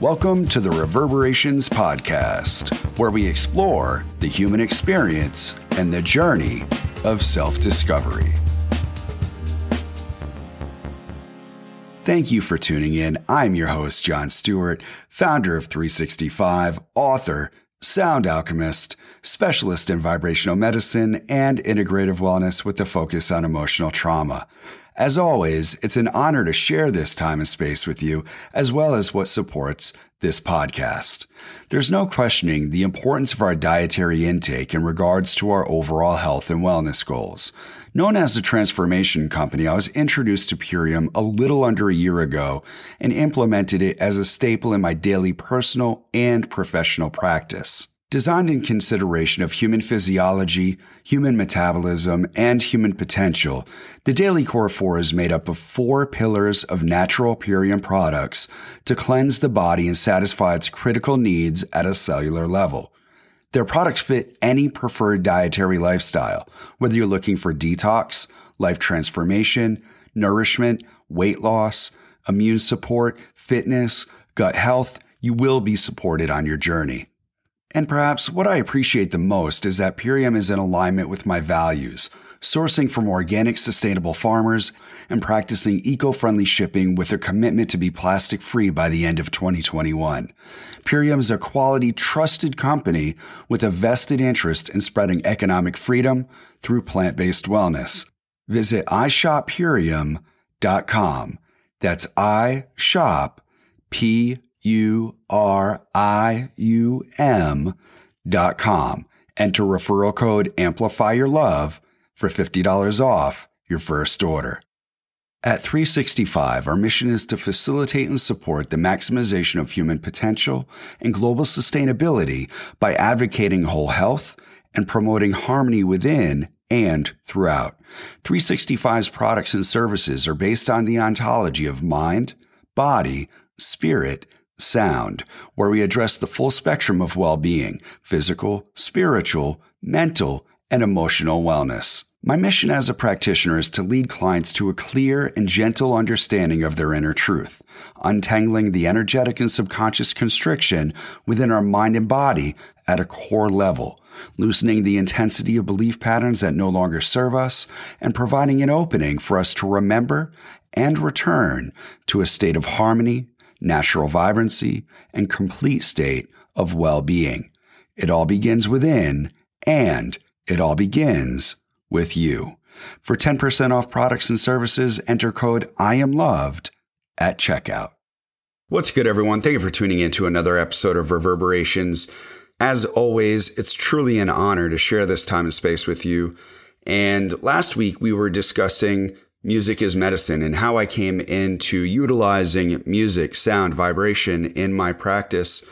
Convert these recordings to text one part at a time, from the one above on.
Welcome to the Reverberations Podcast, where we explore the human experience and the journey of self discovery. Thank you for tuning in. I'm your host, John Stewart, founder of 365, author, sound alchemist, specialist in vibrational medicine, and integrative wellness with a focus on emotional trauma. As always, it's an honor to share this time and space with you, as well as what supports this podcast. There's no questioning the importance of our dietary intake in regards to our overall health and wellness goals. Known as a transformation company, I was introduced to Purium a little under a year ago and implemented it as a staple in my daily personal and professional practice. Designed in consideration of human physiology, human metabolism, and human potential, the Daily Core 4 is made up of four pillars of natural Purium products to cleanse the body and satisfy its critical needs at a cellular level. Their products fit any preferred dietary lifestyle, whether you're looking for detox, life transformation, nourishment, weight loss, immune support, fitness, gut health, you will be supported on your journey. And perhaps what I appreciate the most is that Purium is in alignment with my values, sourcing from organic, sustainable farmers and practicing eco friendly shipping with a commitment to be plastic free by the end of 2021. Purium is a quality, trusted company with a vested interest in spreading economic freedom through plant based wellness. Visit ishoppurium.com. That's I shop P U R I U M dot com. Enter referral code Amplify Your Love for $50 off your first order. At 365, our mission is to facilitate and support the maximization of human potential and global sustainability by advocating whole health and promoting harmony within and throughout. 365's products and services are based on the ontology of mind, body, spirit, sound, where we address the full spectrum of well being physical, spiritual, mental, and emotional wellness. My mission as a practitioner is to lead clients to a clear and gentle understanding of their inner truth, untangling the energetic and subconscious constriction within our mind and body at a core level, loosening the intensity of belief patterns that no longer serve us, and providing an opening for us to remember and return to a state of harmony, natural vibrancy, and complete state of well being. It all begins within, and it all begins with you. For 10% off products and services, enter code I am loved at checkout. What's good, everyone? Thank you for tuning in to another episode of Reverberations. As always, it's truly an honor to share this time and space with you. And last week we were discussing music is medicine and how I came into utilizing music, sound, vibration in my practice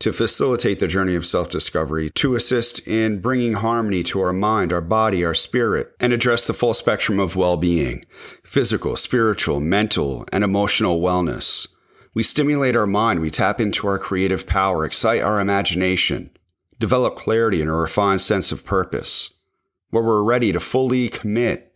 to facilitate the journey of self discovery, to assist in bringing harmony to our mind, our body, our spirit, and address the full spectrum of well being physical, spiritual, mental, and emotional wellness. We stimulate our mind, we tap into our creative power, excite our imagination, develop clarity and a refined sense of purpose, where we're ready to fully commit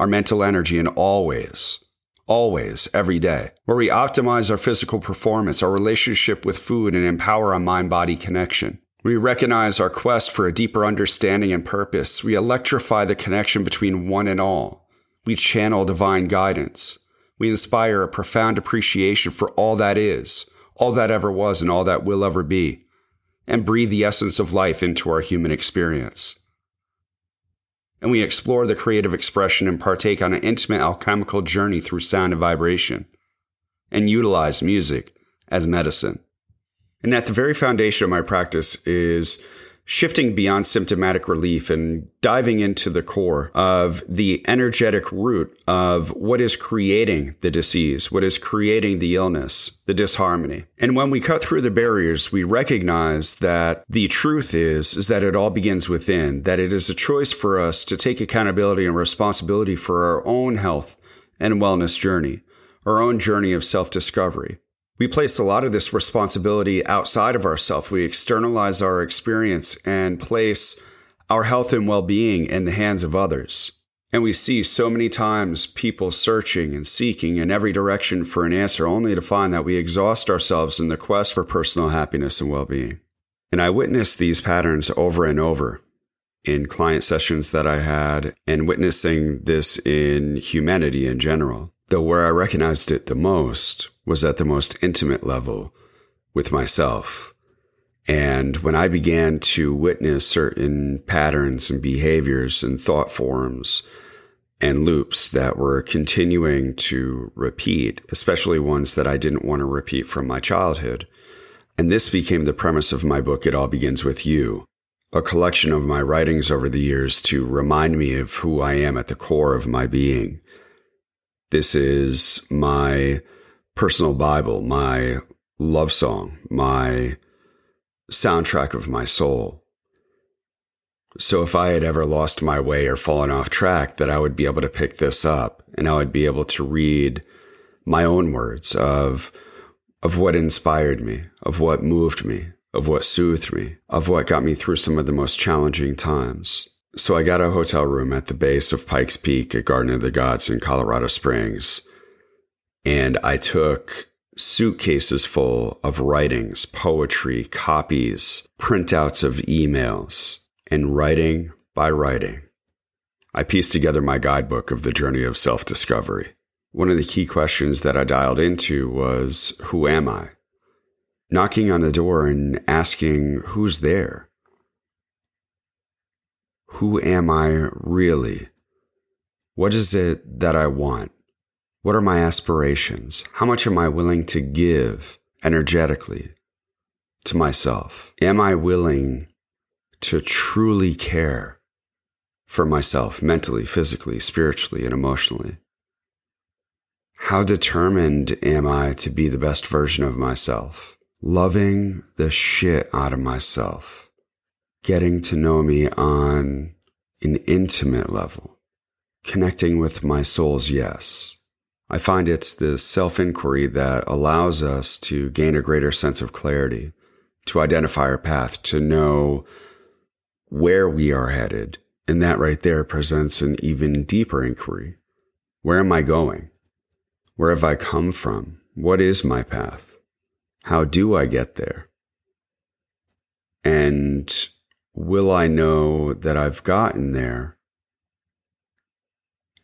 our mental energy in all ways, always, every day, where we optimize our physical performance, our relationship with food, and empower our mind body connection. We recognize our quest for a deeper understanding and purpose. We electrify the connection between one and all. We channel divine guidance. We inspire a profound appreciation for all that is, all that ever was, and all that will ever be, and breathe the essence of life into our human experience and we explore the creative expression and partake on an intimate alchemical journey through sound and vibration, and utilize music as medicine. And at the very foundation of my practice is shifting beyond symptomatic relief and diving into the core of the energetic root of what is creating the disease, what is creating the illness, the disharmony. And when we cut through the barriers, we recognize that the truth is, is that it all begins within, that it is a choice for us to take accountability and responsibility for our own health and wellness journey, our own journey of self discovery we place a lot of this responsibility outside of ourselves. We externalize our experience and place our health and well being in the hands of others. And we see so many times people searching and seeking in every direction for an answer, only to find that we exhaust ourselves in the quest for personal happiness and well being. And I witnessed these patterns over and over in client sessions that I had and witnessing this in humanity in general. Though where I recognized it the most was at the most intimate level with myself. And when I began to witness certain patterns and behaviors and thought forms and loops that were continuing to repeat, especially ones that I didn't want to repeat from my childhood. And this became the premise of my book, It All Begins With You, a collection of my writings over the years to remind me of who I am at the core of my being. This is my personal Bible, my love song, my soundtrack of my soul. So if I had ever lost my way or fallen off track, that I would be able to pick this up and I would be able to read my own words of, of what inspired me, of what moved me, of what soothed me, of what got me through some of the most challenging times. So I got a hotel room at the base of Pikes Peak at Garden of the Gods in Colorado Springs. And I took suitcases full of writings, poetry, copies, printouts of emails, and writing by writing. I pieced together my guidebook of the journey of self discovery. One of the key questions that I dialed into was Who am I? Knocking on the door and asking, Who's there? Who am I really? What is it that I want? What are my aspirations? How much am I willing to give energetically to myself? Am I willing to truly care for myself mentally, physically, spiritually, and emotionally? How determined am I to be the best version of myself? Loving the shit out of myself. Getting to know me on an intimate level. Connecting with my soul's yes I find it's the self inquiry that allows us to gain a greater sense of clarity, to identify our path, to know where we are headed. And that right there presents an even deeper inquiry. Where am I going? Where have I come from? What is my path? How do I get there? And will I know that I've gotten there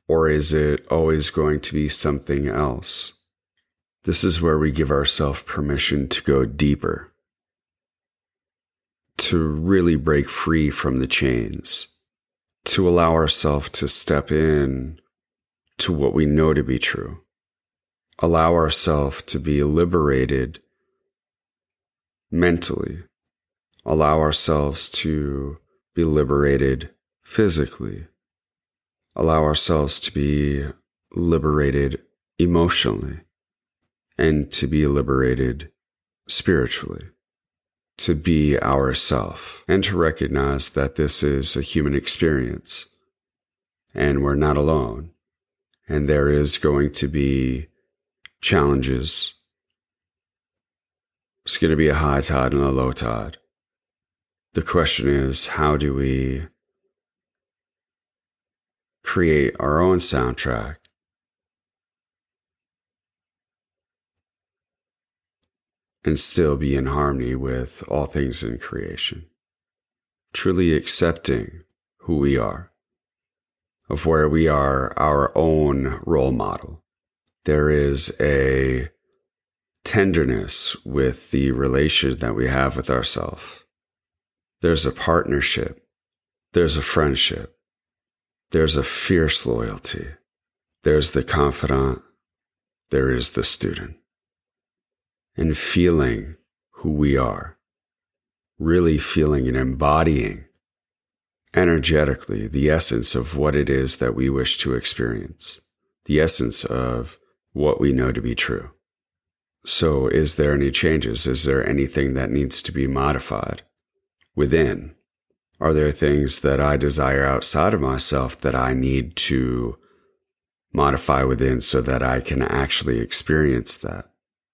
or is it always going to be something else? This is where we give ourselves permission to go deeper, to really break free from the chains, to allow ourselves to step in to what we know to be true, allow ourselves to be liberated mentally, allow ourselves to be liberated physically allow ourselves to be liberated emotionally and to be liberated spiritually, to be ourself, and to recognize that this is a human experience and we're not alone. And there is going to be challenges. It's going to be a high tide and a low tide. The question is, how do we create our own soundtrack. And still be in harmony with all things in creation. Truly accepting who we are, of where we are our own role model. There is a tenderness with the relation that we have with ourselves. There's a partnership. There's a friendship. There's a fierce loyalty. There's the confidant. There is the student. And feeling who we are, really feeling and embodying energetically the essence of what it is that we wish to experience, the essence of what we know to be true. So, is there any changes? Is there anything that needs to be modified within are there things that I desire outside of myself that I need to modify within so that I can actually experience that?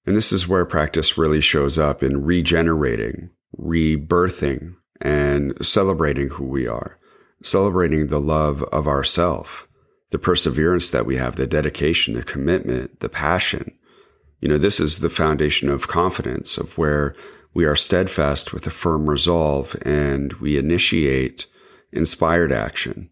And this is where practice really shows up in regenerating, rebirthing, and celebrating who we are, celebrating the love of ourself, the perseverance that we have, the dedication, the commitment, the passion. You know, this is the foundation of confidence, of where we are steadfast with a firm resolve and we initiate inspired action.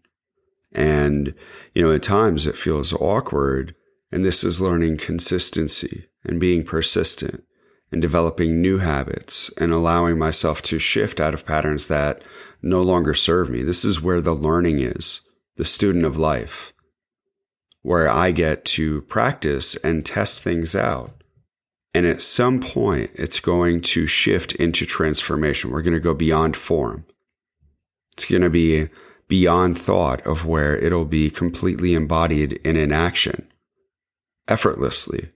And, you know, at times it feels awkward. And this is learning consistency and being persistent and developing new habits and allowing myself to shift out of patterns that no longer serve me. This is where the learning is, the student of life, where I get to practice and test things out. And at some point, it's going to shift into transformation. We're going to go beyond form. It's going to be beyond thought of where it'll be completely embodied in an action, effortlessly.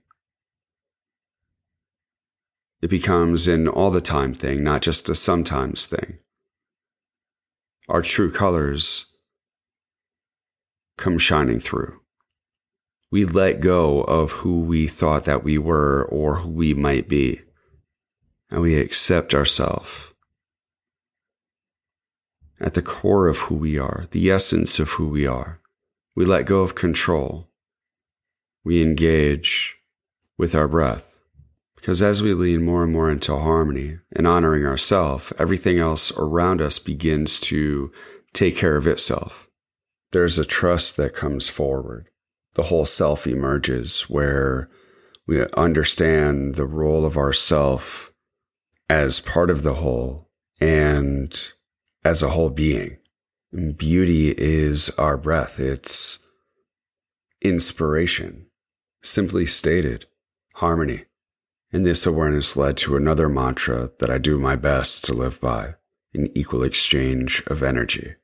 It becomes an all the time thing, not just a sometimes thing. Our true colors come shining through. We let go of who we thought that we were or who we might be, and we accept ourselves at the core of who we are, the essence of who we are. We let go of control. We engage with our breath. Because as we lean more and more into harmony and honoring ourselves, everything else around us begins to take care of itself. There's a trust that comes forward. The whole self emerges where we understand the role of ourself as part of the whole and as a whole being. Beauty is our breath. It's inspiration. Simply stated, harmony. And this awareness led to another mantra that I do my best to live by an equal exchange of energy.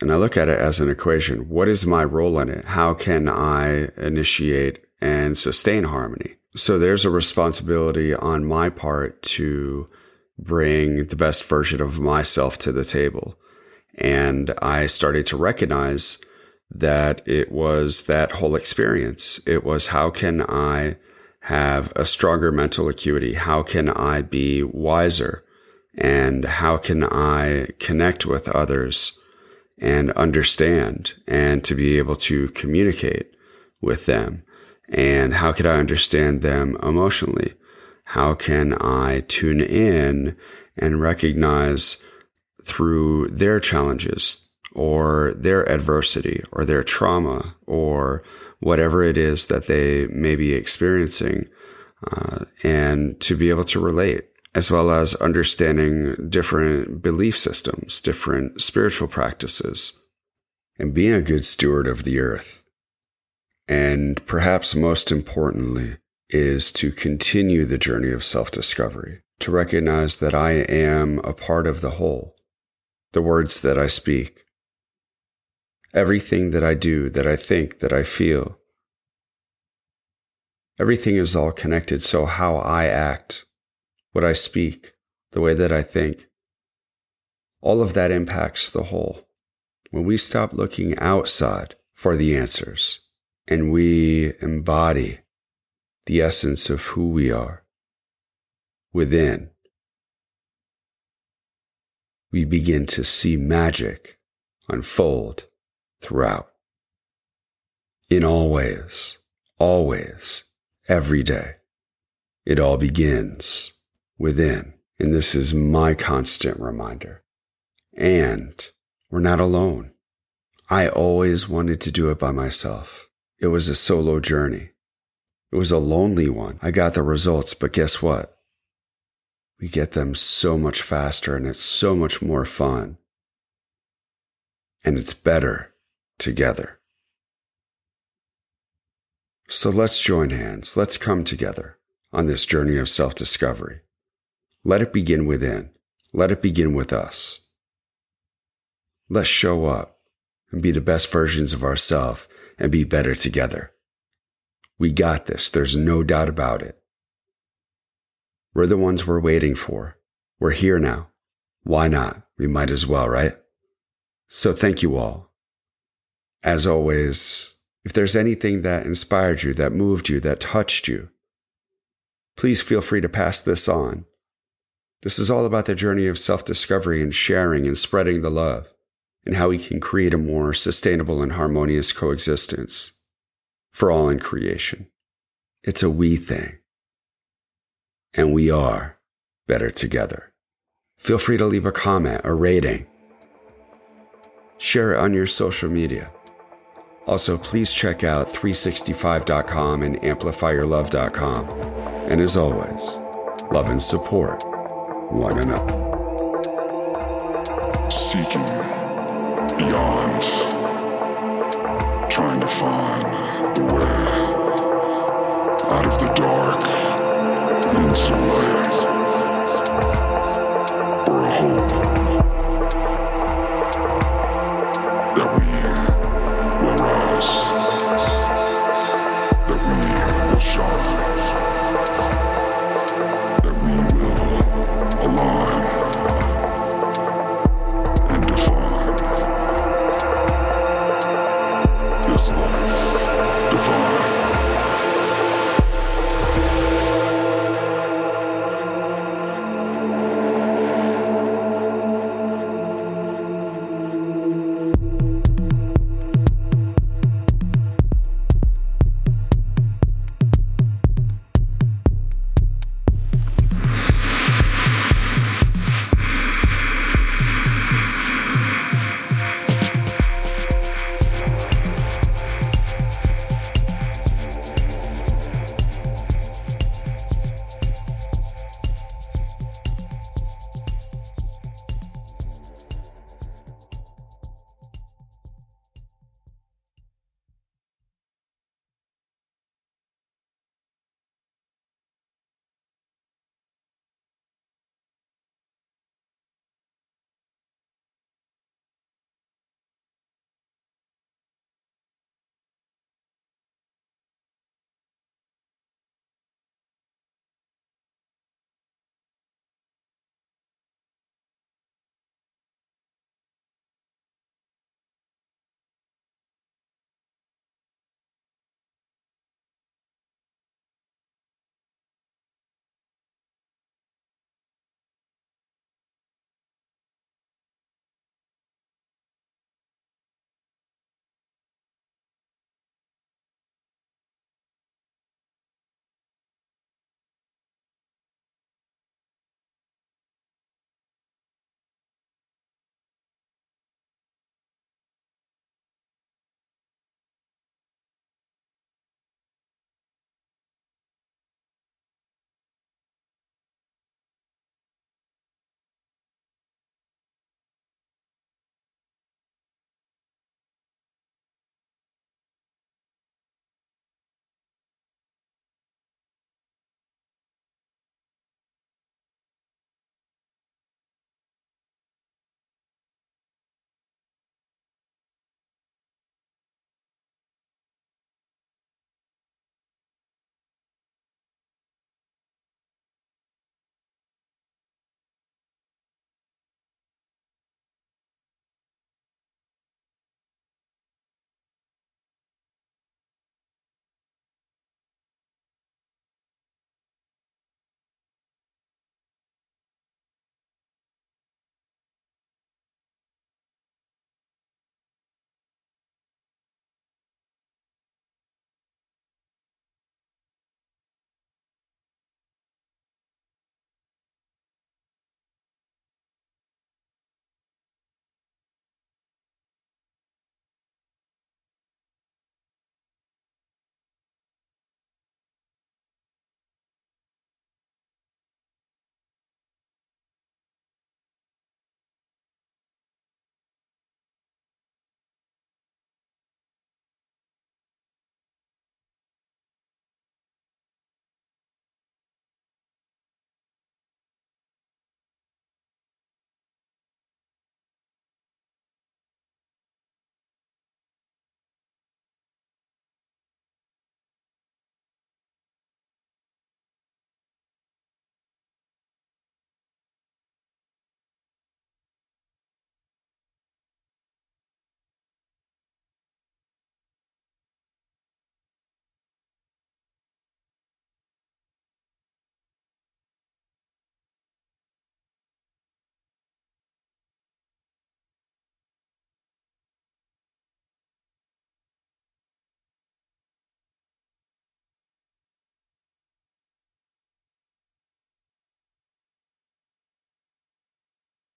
And I look at it as an equation. What is my role in it? How can I initiate and sustain harmony? So there's a responsibility on my part to bring the best version of myself to the table. And I started to recognize that it was that whole experience. It was how can I have a stronger mental acuity? How can I be wiser? And how can I connect with others and understand and to be able to communicate with them? And how could I understand them emotionally? How can I tune in and recognize through their challenges or their adversity or their trauma or whatever it is that they may be experiencing uh, and to be able to relate as well as understanding different belief systems, different spiritual practices, and being a good steward of the earth. And perhaps most importantly, is to continue the journey of self discovery, to recognize that I am a part of the whole, the words that I speak, everything that I do, that I think, that I feel. Everything is all connected. So, how I act, what I speak, the way that I think, all of that impacts the whole. When we stop looking outside for the answers and we embody the essence of who we are within, we begin to see magic unfold throughout. In all ways, always, every day. It all begins within. And this is my constant reminder. And we're not alone. I always wanted to do it by myself. It was a solo journey. It was a lonely one. I got the results, but guess what? We get them so much faster and it's so much more fun. And it's better together. So let's join hands. Let's come together on this journey of self discovery. Let it begin within. Let it begin with us. Let's show up and be the best versions of ourselves and be better together. We got this. There's no doubt about it. We're the ones we're waiting for. We're here now. Why not? We might as well, right? So thank you all. As always, if there's anything that inspired you, that moved you, that touched you, please feel free to pass this on. This is all about the journey of self discovery and sharing and spreading the love. and how we can create a more sustainable and harmonious coexistence for all in creation. It's a we thing. And we are better together. Feel free to leave a comment, a rating. Share it on your social media. Also, please check out 365.com and amplifyyourlove.com. And as always, love and support. Seeking beyond, trying to find.